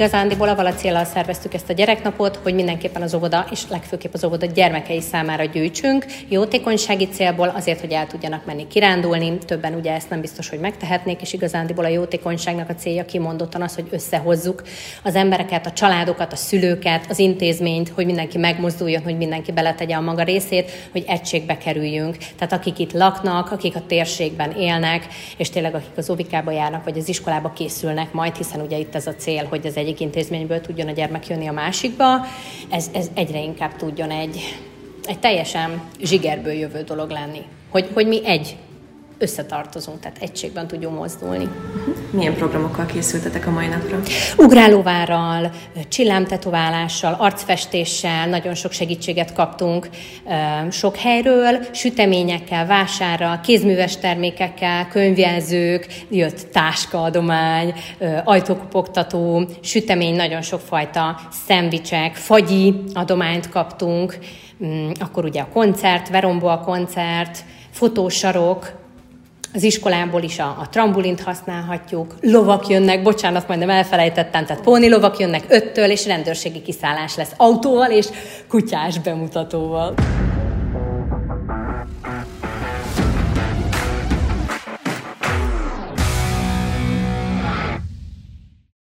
igazándiból avval a célral szerveztük ezt a gyereknapot, hogy mindenképpen az óvoda, és legfőképp az óvoda gyermekei számára gyűjtsünk, jótékonysági célból, azért, hogy el tudjanak menni kirándulni. Többen ugye ezt nem biztos, hogy megtehetnék, és igazándiból a jótékonyságnak a célja kimondottan az, hogy összehozzuk az embereket, a családokat, a szülőket, az intézményt, hogy mindenki megmozduljon, hogy mindenki beletegye a maga részét, hogy egységbe kerüljünk. Tehát akik itt laknak, akik a térségben élnek, és tényleg akik az ovikába járnak, vagy az iskolába készülnek majd, hiszen ugye itt ez a cél, hogy az egyik intézményből tudjon a gyermek jönni a másikba, ez, ez egyre inkább tudjon egy, egy teljesen zsigerből jövő dolog lenni. Hogy, hogy mi egy összetartozunk, tehát egységben tudjunk mozdulni. Milyen programokkal készültetek a mai napra? Ugrálóvárral, csillámtetoválással, arcfestéssel, nagyon sok segítséget kaptunk sok helyről, süteményekkel, vásárral, kézműves termékekkel, könyvjelzők, jött táskaadomány, ajtókopogtató, sütemény, nagyon sok fajta szendvicsek, fagyi adományt kaptunk, mm, akkor ugye a koncert, Verombo a koncert, fotósarok, az iskolából is a, a trambulint használhatjuk, lovak jönnek, bocsánat, majdnem elfelejtettem, tehát póni lovak jönnek öttől, és rendőrségi kiszállás lesz autóval és kutyás bemutatóval.